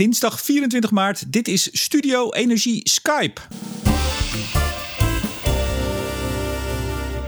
dinsdag 24 maart. Dit is Studio Energie Skype.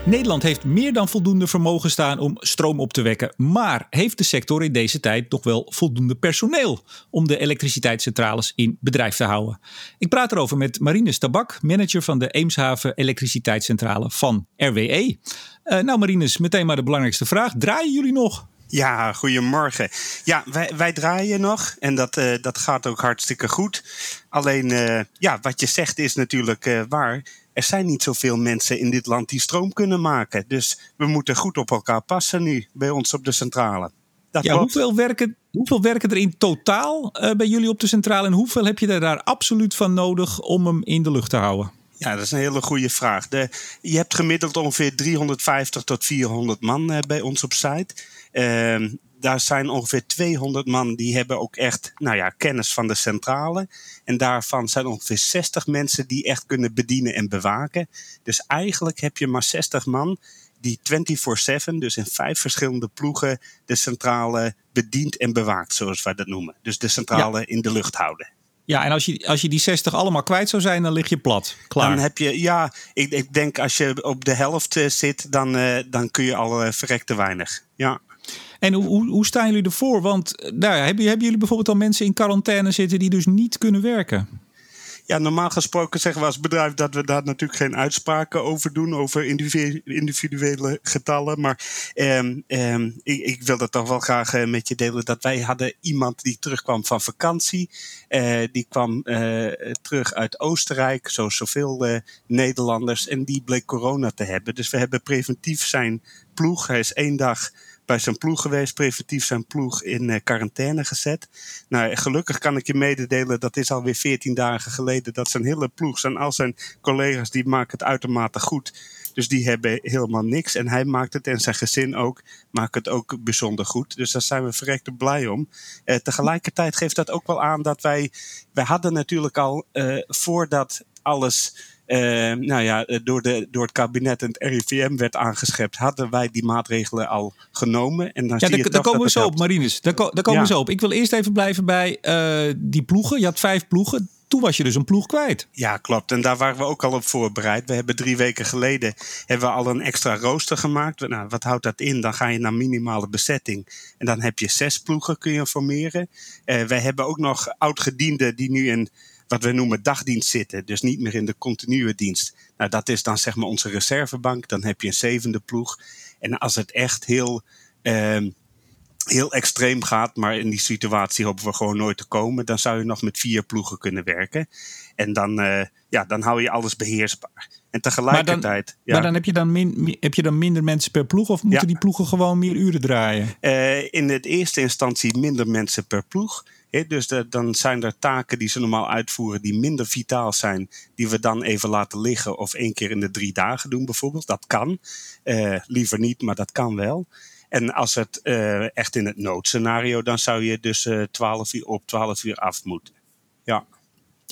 Nederland heeft meer dan voldoende vermogen staan om stroom op te wekken. Maar heeft de sector in deze tijd nog wel voldoende personeel om de elektriciteitscentrales in bedrijf te houden? Ik praat erover met Marines Tabak, manager van de Eemshaven Elektriciteitscentrale van RWE. Uh, nou, Marines, meteen maar de belangrijkste vraag: draaien jullie nog? Ja, goedemorgen. Ja, wij, wij draaien nog en dat, uh, dat gaat ook hartstikke goed. Alleen, uh, ja, wat je zegt is natuurlijk uh, waar. Er zijn niet zoveel mensen in dit land die stroom kunnen maken. Dus we moeten goed op elkaar passen nu bij ons op de centrale. Dat ja, hoeveel werken, hoeveel werken er in totaal bij jullie op de centrale en hoeveel heb je er daar absoluut van nodig om hem in de lucht te houden? Ja, dat is een hele goede vraag. De, je hebt gemiddeld ongeveer 350 tot 400 man bij ons op site. Uh, daar zijn ongeveer 200 man die hebben ook echt nou ja, kennis van de centrale. En daarvan zijn ongeveer 60 mensen die echt kunnen bedienen en bewaken. Dus eigenlijk heb je maar 60 man die 24-7, dus in vijf verschillende ploegen, de centrale bedient en bewaakt, zoals wij dat noemen. Dus de centrale in de lucht houden. Ja, en als je, als je die 60 allemaal kwijt zou zijn, dan lig je plat. Klaar. Dan heb je, ja, ik, ik denk als je op de helft eh, zit, dan, uh, dan kun je al uh, verrekte weinig. Ja. En hoe, hoe staan jullie ervoor? Want nou, hebben, hebben jullie bijvoorbeeld al mensen in quarantaine zitten die dus niet kunnen werken? Ja, normaal gesproken zeggen we als bedrijf dat we daar natuurlijk geen uitspraken over doen, over individuele getallen. Maar eh, eh, ik, ik, wil dat toch wel graag uh, met je delen. Dat wij hadden iemand die terugkwam van vakantie. Uh, die kwam uh, terug uit Oostenrijk, zoals zoveel Nederlanders. En die bleek corona te hebben. Dus we hebben preventief zijn ploeg. Hij is één dag bij zijn ploeg geweest, preventief zijn ploeg in uh, quarantaine gezet. Nou, gelukkig kan ik je mededelen, dat is alweer 14 dagen geleden, dat zijn hele ploeg, zijn al zijn collega's, die maken het uitermate goed. Dus die hebben helemaal niks. En hij maakt het en zijn gezin ook, maakt het ook bijzonder goed. Dus daar zijn we verrekte blij om. Uh, tegelijkertijd geeft dat ook wel aan dat wij, wij hadden natuurlijk al uh, voordat alles nou ja, door, de, door het kabinet en het RIVM werd aangeschept, hadden wij die maatregelen al genomen. En dan ja, daar komen we zo op, Marines. Daar, komen we zo op. Ik wil eerst even blijven bij uh, die ploegen. Je had vijf ploegen. Toen was je dus een ploeg kwijt. Ja, klopt. En daar waren we ook al op voorbereid. We hebben drie weken geleden hebben we al een extra rooster gemaakt. Nou, wat houdt dat in? Dan ga je naar minimale bezetting. En dan heb je zes ploegen kun je formeren. Uh, wij hebben ook nog oud-gedienden die nu in wat we noemen dagdienst zitten. Dus niet meer in de continue dienst. Nou, dat is dan zeg maar onze reservebank. Dan heb je een zevende ploeg. En als het echt heel, uh, heel extreem gaat, maar in die situatie hopen we gewoon nooit te komen, dan zou je nog met vier ploegen kunnen werken. En dan, uh, ja, dan hou je alles beheersbaar. En tegelijkertijd. Maar dan, ja. maar dan, heb, je dan min, heb je dan minder mensen per ploeg of moeten ja. die ploegen gewoon meer uren draaien? Uh, in de eerste instantie minder mensen per ploeg. Dus dan zijn er taken die ze normaal uitvoeren die minder vitaal zijn, die we dan even laten liggen of één keer in de drie dagen doen bijvoorbeeld. Dat kan. Uh, liever niet, maar dat kan wel. En als het uh, echt in het noodscenario, dan zou je dus uh, 12 uur op, 12 uur af moeten. Ja.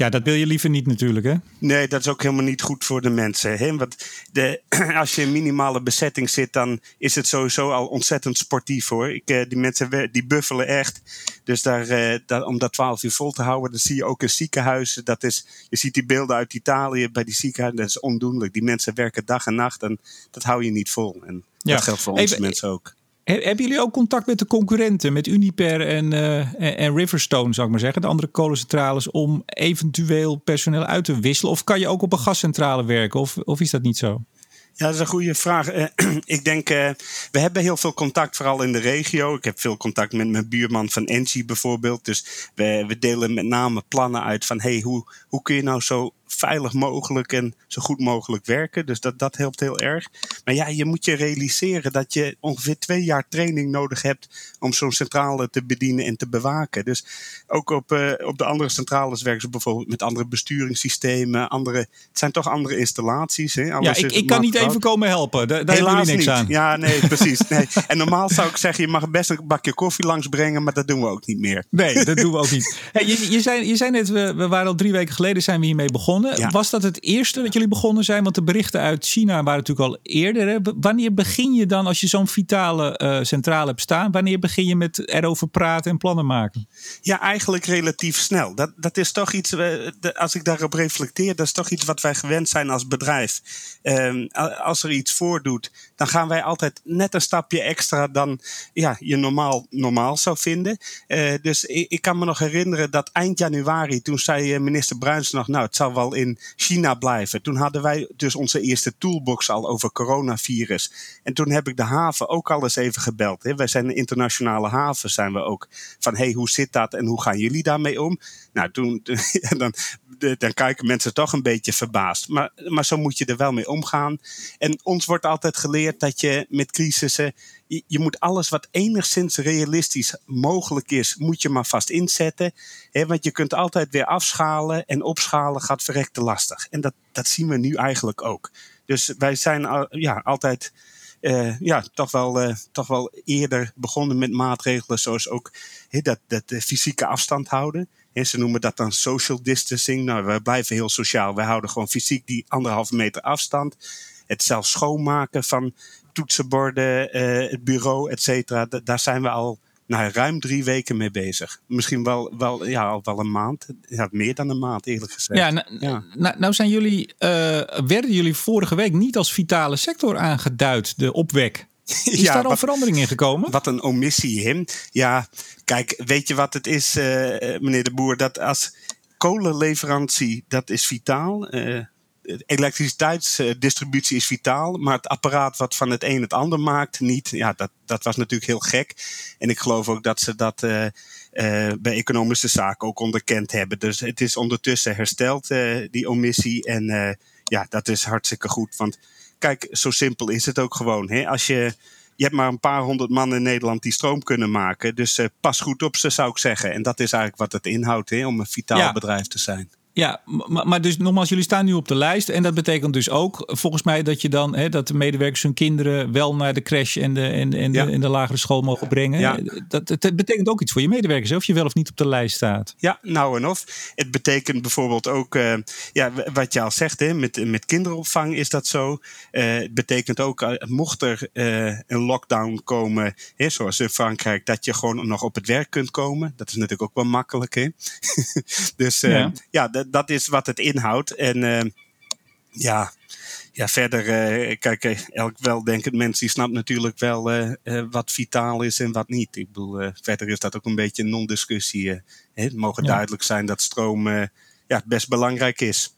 Ja, dat wil je liever niet natuurlijk, hè? Nee, dat is ook helemaal niet goed voor de mensen. Hè? Want de, als je in minimale bezetting zit, dan is het sowieso al ontzettend sportief hoor. Ik, uh, die mensen die buffelen echt. Dus daar, uh, daar, om dat 12 uur vol te houden, dan zie je ook in ziekenhuizen. Dat is, je ziet die beelden uit Italië bij die ziekenhuizen. Dat is ondoenlijk. Die mensen werken dag en nacht en dat hou je niet vol. En ja. dat geldt voor onze Even, mensen ook. Hebben jullie ook contact met de concurrenten, met Uniper en, uh, en Riverstone, zou ik maar zeggen, de andere kolencentrales, om eventueel personeel uit te wisselen? Of kan je ook op een gascentrale werken, of, of is dat niet zo? Ja, dat is een goede vraag. Uh, ik denk, uh, we hebben heel veel contact, vooral in de regio. Ik heb veel contact met mijn buurman van Engie bijvoorbeeld. Dus we, we delen met name plannen uit van, hey, hoe, hoe kun je nou zo veilig mogelijk en zo goed mogelijk werken. Dus dat, dat helpt heel erg. Maar ja, je moet je realiseren dat je ongeveer twee jaar training nodig hebt om zo'n centrale te bedienen en te bewaken. Dus ook op, uh, op de andere centrales werken ze bijvoorbeeld met andere besturingssystemen. Andere, het zijn toch andere installaties. Hè? ja, ik, ik kan niet even komen helpen. Daar, daar Helaas niks niet. aan. Ja, nee, precies. Nee. En normaal zou ik zeggen, je mag best een bakje koffie langsbrengen, maar dat doen we ook niet meer. Nee, dat doen we ook niet. Hey, je, je, zei, je zei net, we, we waren al drie weken geleden zijn we hiermee begonnen. Begonnen. Was dat het eerste dat jullie begonnen zijn? Want de berichten uit China waren natuurlijk al eerder. Hè? Wanneer begin je dan, als je zo'n vitale uh, centrale hebt staan, wanneer begin je met erover praten en plannen maken? Ja, eigenlijk relatief snel. Dat, dat is toch iets, uh, als ik daarop reflecteer, dat is toch iets wat wij gewend zijn als bedrijf. Uh, als er iets voordoet, dan gaan wij altijd net een stapje extra dan ja, je normaal, normaal zou vinden. Uh, dus ik, ik, kan me nog herinneren dat eind januari, toen zei minister Bruins nog, nou, het zal wel in China blijven. Toen hadden wij dus onze eerste toolbox al over coronavirus. En toen heb ik de haven ook al eens even gebeld. Hè. Wij zijn een internationale haven, zijn we ook. Van, hey, hoe zit dat en hoe gaan jullie daarmee om? Nou, toen, dan, dan kijken mensen toch een beetje verbaasd. Maar, maar zo moet je er wel mee omgaan. En ons wordt altijd geleerd dat je met crisissen je, moet alles wat enigszins realistisch mogelijk is, moet je maar vast inzetten. Want je kunt altijd weer afschalen en opschalen gaat verrekte lastig. En dat, dat zien we nu eigenlijk ook. Dus wij zijn ja, altijd uh, ja, toch, wel, uh, toch wel eerder begonnen met maatregelen zoals ook dat, dat de fysieke afstand houden. He, ze noemen dat dan social distancing. Nou, we blijven heel sociaal. Wij houden gewoon fysiek die anderhalve meter afstand. Het zelf schoonmaken van toetsenborden, uh, het bureau, et cetera. Daar zijn we al nou, ruim drie weken mee bezig. Misschien wel, wel, ja, al wel een maand. Ja, meer dan een maand, eerlijk gezegd. Ja, nou, nou, nou zijn jullie, uh, werden jullie vorige week niet als vitale sector aangeduid, de opwek? Is ja, daar al verandering in gekomen? Wat een omissie, Him. Ja, kijk, weet je wat het is, uh, meneer de Boer? Dat als kolenleverantie, dat is vitaal. Uh, elektriciteitsdistributie is vitaal, maar het apparaat wat van het een het ander maakt, niet. Ja, dat, dat was natuurlijk heel gek. En ik geloof ook dat ze dat uh, uh, bij economische zaken ook onderkend hebben. Dus het is ondertussen hersteld, uh, die omissie. En ja, dat is hartstikke goed. Want kijk, zo simpel is het ook gewoon. Hè? Als je. Je hebt maar een paar honderd man in Nederland die stroom kunnen maken. Dus pas goed op ze, zou ik zeggen. En dat is eigenlijk wat het inhoudt hè, om een vitaal bedrijf te zijn. Ja, maar, maar, dus nogmaals, jullie staan nu op de lijst. En dat betekent dus ook volgens mij dat je dan hè, dat de medewerkers hun kinderen wel naar de crash en de, en, en, de, en de lagere school mogen brengen. Ja. Dat, het betekent ook iets voor je medewerkers, of je wel of niet op de lijst staat. Ja, nou en of. Het betekent bijvoorbeeld ook, uh, ja, wat je al zegt, hè, met, met kinderopvang is dat zo. Uh, het betekent ook, uh, mocht er een lockdown komen, hè, zoals in Frankrijk, dat je gewoon nog op het werk kunt komen. Dat is natuurlijk ook wel makkelijk. Hè? dus ja, ja dat is wat het inhoudt. En uh, ja, ja, verder, uh, kijk, eh, elk weldenkend mens die snapt natuurlijk wel uh, wat vitaal is en wat niet. Ik bedoel, verder is dat ook een beetje een non-discussie. het mogen duidelijk zijn dat stroom ja, best belangrijk is.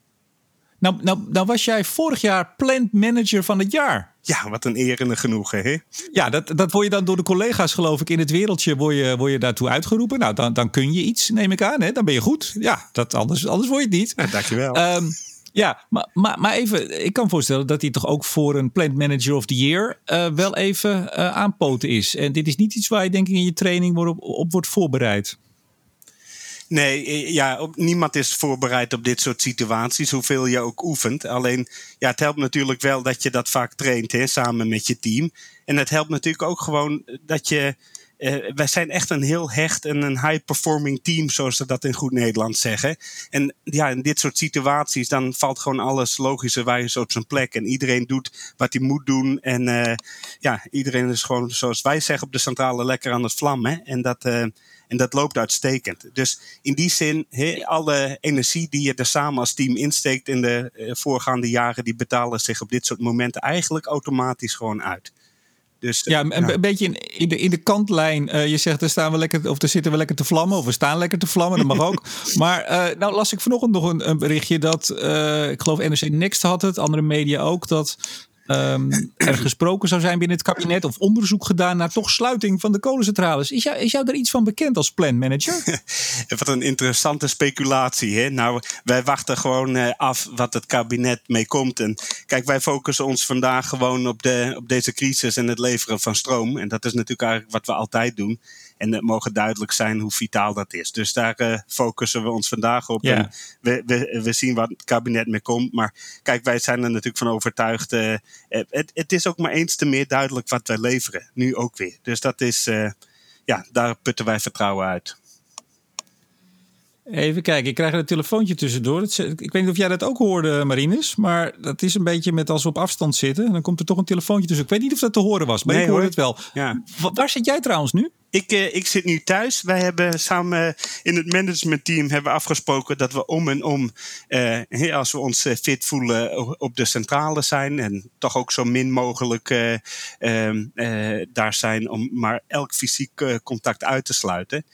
Nou, nou, nou was jij vorig jaar plant manager van het jaar. Ja, wat een eer en een genoegen, hè? Ja, dat, dat word je dan door de collega's, geloof ik, in het wereldje word je, word je daartoe uitgeroepen. Nou, dan, dan kun je iets, neem ik aan, hè? Dan ben je goed. Ja, dat, anders, anders word je het niet. Ja, dankjewel. Um, ja, maar, maar, maar even, ik kan voorstellen dat hij toch ook voor een Plant Manager of the Year uh, wel even uh, aanpoten is. En dit is niet iets waar je denk ik in je training op, op wordt voorbereid. Nee, eh, ja, niemand is voorbereid op dit soort situaties, hoeveel je ook oefent. Alleen, ja, het helpt natuurlijk wel dat je dat vaak traint, hè, samen met je team. En het helpt natuurlijk ook gewoon dat je. Uh, wij zijn echt een heel hecht en een high-performing team, zoals ze dat in goed Nederlands zeggen. En ja, in dit soort situaties, dan valt gewoon alles logischerwijs op zijn plek. En iedereen doet wat hij moet doen. En uh, ja, iedereen is gewoon, zoals wij zeggen, op de centrale lekker aan het vlammen. En dat, uh, en dat loopt uitstekend. Dus in die zin, alle energie die je er samen als team insteekt in de voorgaande jaren, die betalen zich op dit soort momenten eigenlijk automatisch gewoon uit. Dus, ja, een, beetje in, in, de, in de kantlijn. Uh, je zegt, er staan we lekker, of er zitten we lekker te vlammen, of we staan lekker te vlammen, dat mag ook. maar uh, nou las ik vanochtend nog een, een berichtje dat, uh, ik geloof NRC Next had het, andere media ook, dat um, er gesproken zou zijn binnen het kabinet of onderzoek gedaan naar toch sluiting van de kolencentrales. Is jou, is jou daar iets van bekend als planmanager? wat een interessante speculatie. Hè? Nou, wij wachten gewoon uh, af wat het kabinet mee komt. En kijk, wij focussen ons vandaag gewoon op, de, op deze crisis en het leveren van stroom. En dat is natuurlijk eigenlijk wat we altijd doen. En het mogen duidelijk zijn hoe vitaal dat is. Dus daar uh, focussen we ons vandaag op. Ja. En we, we, we zien wat het kabinet mee komt. Maar kijk, wij zijn er natuurlijk van overtuigd. Uh, het, het is ook maar eens te meer duidelijk wat wij leveren. Nu ook weer. Dus dat is, uh, ja, daar putten wij vertrouwen uit. Even kijken, ik krijg een telefoontje tussendoor. Ik weet niet of jij dat ook hoorde, Marines. Maar dat is een beetje met als we op afstand zitten. Dan komt er toch een telefoontje tussen. Ik weet niet of dat te horen was, maar ik hoorde het wel. Ja. Waar zit jij trouwens nu? Ik, uh, ik zit nu thuis. Wij hebben samen in het managementteam hebben afgesproken dat we om en om, uh, als we ons uh, fit voelen, op de centrale zijn. En toch ook zo min mogelijk ehm, daar zijn om maar elk fysiek contact uit te sluiten.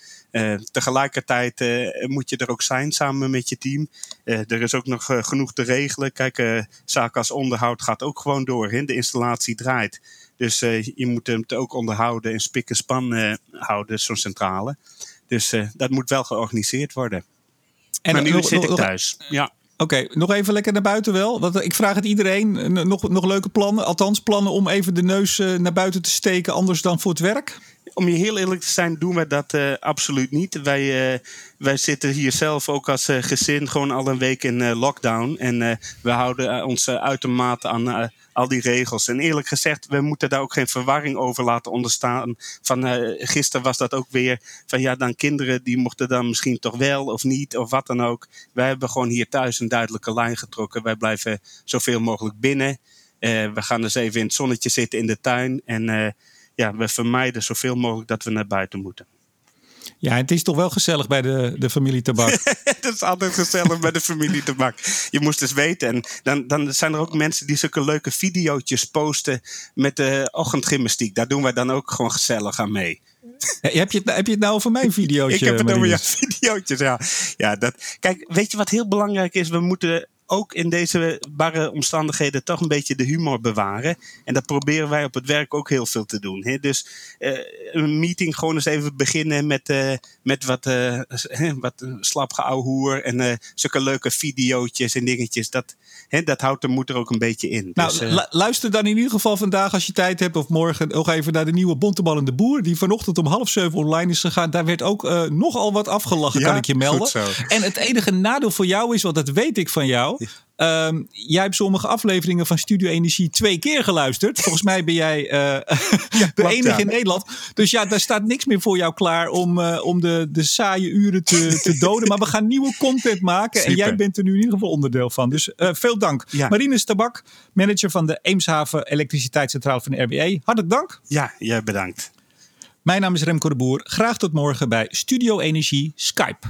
Tegelijkertijd moet je er ook zijn samen met je team. er is ook nog genoeg te regelen. Kijk, zaken als onderhoud gaat ook gewoon door. Hè? De installatie draait. Dus je moet hem ook onderhouden en spik en span houden, zo'n centrale. Dus dat moet wel georganiseerd worden. En maar nu nog, zit ik thuis. ja. Oké, nog even lekker naar buiten wel. Want ik vraag het iedereen. Nog, nog leuke plannen? Althans, plannen om even de neus naar buiten te steken, anders dan voor het werk? Om je heel eerlijk te zijn, doen we dat uh, absoluut niet. Wij, uh, wij zitten hier zelf ook als uh, gezin gewoon al een week in lockdown. En we houden ons uitermate aan al die regels. En eerlijk gezegd, we moeten daar ook geen verwarring over laten onderstaan. Van gisteren was dat ook weer van ja, dan kinderen die mochten dan misschien toch wel of niet of wat dan ook. Wij hebben gewoon hier thuis een duidelijke lijn getrokken. Wij blijven zoveel mogelijk binnen. we gaan dus even in het zonnetje zitten in de tuin. En ja, we vermijden zoveel mogelijk dat we naar buiten moeten. Ja, het is toch wel gezellig bij de, de familie Tabak. het is altijd gezellig bij de familie Tabak. Je moest eens weten. En dan, dan zijn er ook mensen die zulke leuke video's posten met de ochtendgymnastiek. Daar doen wij dan ook gewoon gezellig aan mee. heb, je het, heb je het nou over mijn video's? Ik heb het over jouw video's, ja. ja dat, kijk, weet je wat heel belangrijk is? We moeten ook in deze barre omstandigheden toch een beetje de humor bewaren. En dat proberen wij op het werk ook heel veel te doen. Hè? Dus uh, een meeting gewoon eens even beginnen met, uh, met wat, uh, wat slap en zulke leuke videootjes en dingetjes. Dat, hè, dat houdt de moed er ook een beetje in. Nou, dus, luister dan in ieder geval vandaag als je tijd hebt of morgen nog even naar de nieuwe Bontebal en de Boer. Die vanochtend om half zeven online is gegaan. Daar werd ook nogal wat afgelachen, kan ik je melden. En het enige nadeel voor jou is, want dat weet ik van jou. Um, jij hebt sommige afleveringen van Studio Energie twee keer geluisterd. Volgens mij ben jij uh, ja, de enige in Nederland. Dus ja, daar staat niks meer voor jou klaar om, uh, om de, de saaie uren te, te doden. Maar we gaan nieuwe content maken. En jij bent er nu in ieder geval onderdeel van. Dus uh, veel dank. Ja. Marines Tabak, manager van de Eemshaven Elektriciteitscentrale van de RWE. Hartelijk dank. Ja, jij bedankt. Mijn naam is Remco de Boer. Graag tot morgen bij Studio Energie Skype.